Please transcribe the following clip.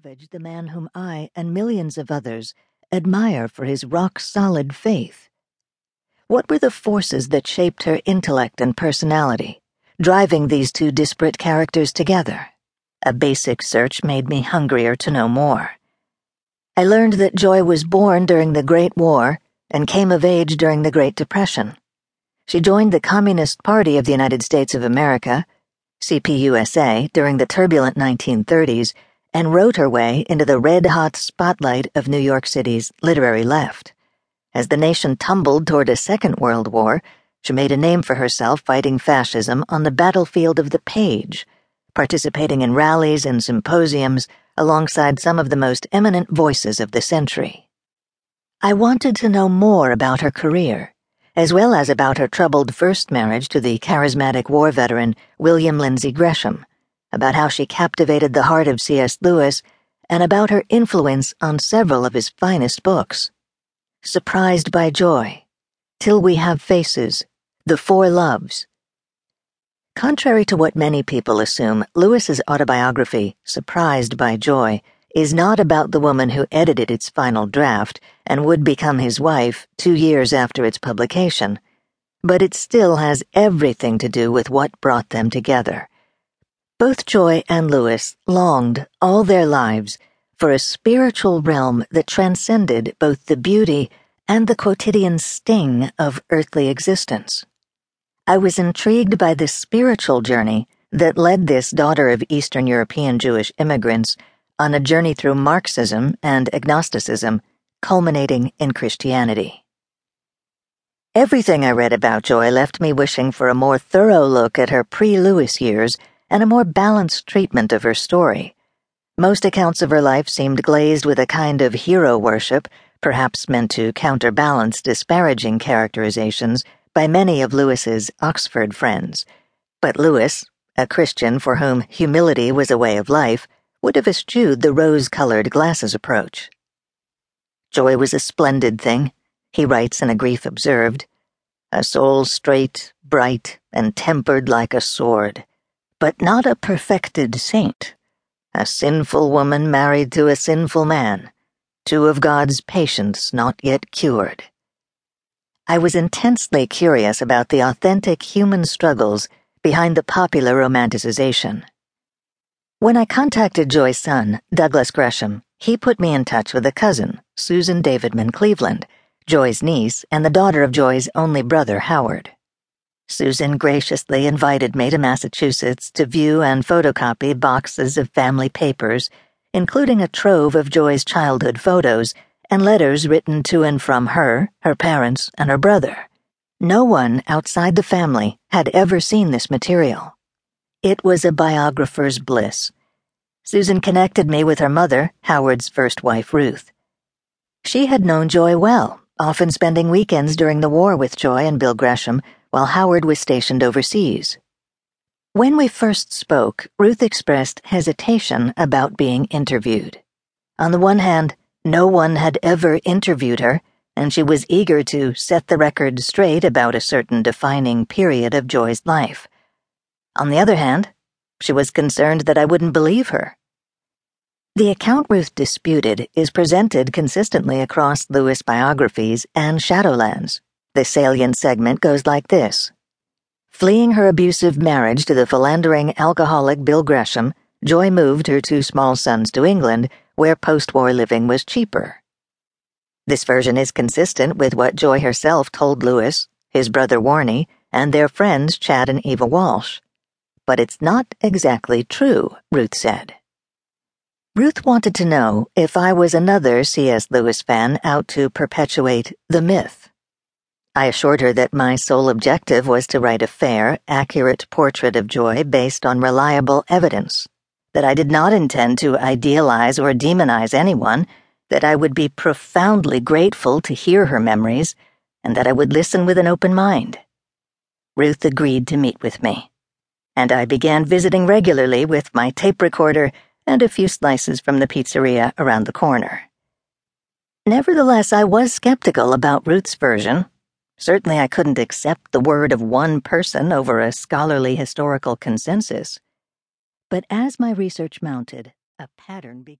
Savage the man whom I and millions of others admire for his rock solid faith? What were the forces that shaped her intellect and personality, driving these two disparate characters together? A basic search made me hungrier to know more. I learned that Joy was born during the Great War and came of age during the Great Depression. She joined the Communist Party of the United States of America, CPUSA, during the turbulent 1930s and wrote her way into the red hot spotlight of New York City's literary left. As the nation tumbled toward a Second World War, she made a name for herself fighting fascism on the battlefield of the page, participating in rallies and symposiums alongside some of the most eminent voices of the century. I wanted to know more about her career, as well as about her troubled first marriage to the charismatic war veteran William Lindsay Gresham about how she captivated the heart of C.S. Lewis, and about her influence on several of his finest books. Surprised by Joy, Till We Have Faces, The Four Loves. Contrary to what many people assume, Lewis's autobiography, Surprised by Joy, is not about the woman who edited its final draft and would become his wife two years after its publication, but it still has everything to do with what brought them together both Joy and Lewis longed all their lives for a spiritual realm that transcended both the beauty and the quotidian sting of earthly existence. I was intrigued by the spiritual journey that led this daughter of Eastern European Jewish immigrants on a journey through Marxism and agnosticism, culminating in Christianity. Everything I read about Joy left me wishing for a more thorough look at her pre Lewis years and a more balanced treatment of her story. Most accounts of her life seemed glazed with a kind of hero worship, perhaps meant to counterbalance disparaging characterizations by many of Lewis's Oxford friends. But Lewis, a Christian for whom humility was a way of life, would have eschewed the rose colored glasses approach. Joy was a splendid thing, he writes in A Grief Observed. A soul straight, bright, and tempered like a sword but not a perfected saint. A sinful woman married to a sinful man, two of God's patients not yet cured. I was intensely curious about the authentic human struggles behind the popular romanticization. When I contacted Joy's son, Douglas Gresham, he put me in touch with a cousin, Susan Davidman Cleveland, Joy's niece and the daughter of Joy's only brother, Howard. Susan graciously invited me to Massachusetts to view and photocopy boxes of family papers, including a trove of Joy's childhood photos and letters written to and from her, her parents, and her brother. No one outside the family had ever seen this material. It was a biographer's bliss. Susan connected me with her mother, Howard's first wife, Ruth. She had known Joy well, often spending weekends during the war with Joy and Bill Gresham while Howard was stationed overseas. When we first spoke, Ruth expressed hesitation about being interviewed. On the one hand, no one had ever interviewed her, and she was eager to set the record straight about a certain defining period of Joy's life. On the other hand, she was concerned that I wouldn't believe her. The account Ruth disputed is presented consistently across Lewis biographies and Shadowlands. The salient segment goes like this Fleeing her abusive marriage to the philandering alcoholic Bill Gresham, Joy moved her two small sons to England, where post war living was cheaper. This version is consistent with what Joy herself told Lewis, his brother Warnie, and their friends Chad and Eva Walsh. But it's not exactly true, Ruth said. Ruth wanted to know if I was another C.S. Lewis fan out to perpetuate the myth. I assured her that my sole objective was to write a fair, accurate portrait of Joy based on reliable evidence, that I did not intend to idealize or demonize anyone, that I would be profoundly grateful to hear her memories, and that I would listen with an open mind. Ruth agreed to meet with me, and I began visiting regularly with my tape recorder and a few slices from the pizzeria around the corner. Nevertheless, I was skeptical about Ruth's version Certainly, I couldn't accept the word of one person over a scholarly historical consensus. But as my research mounted, a pattern began.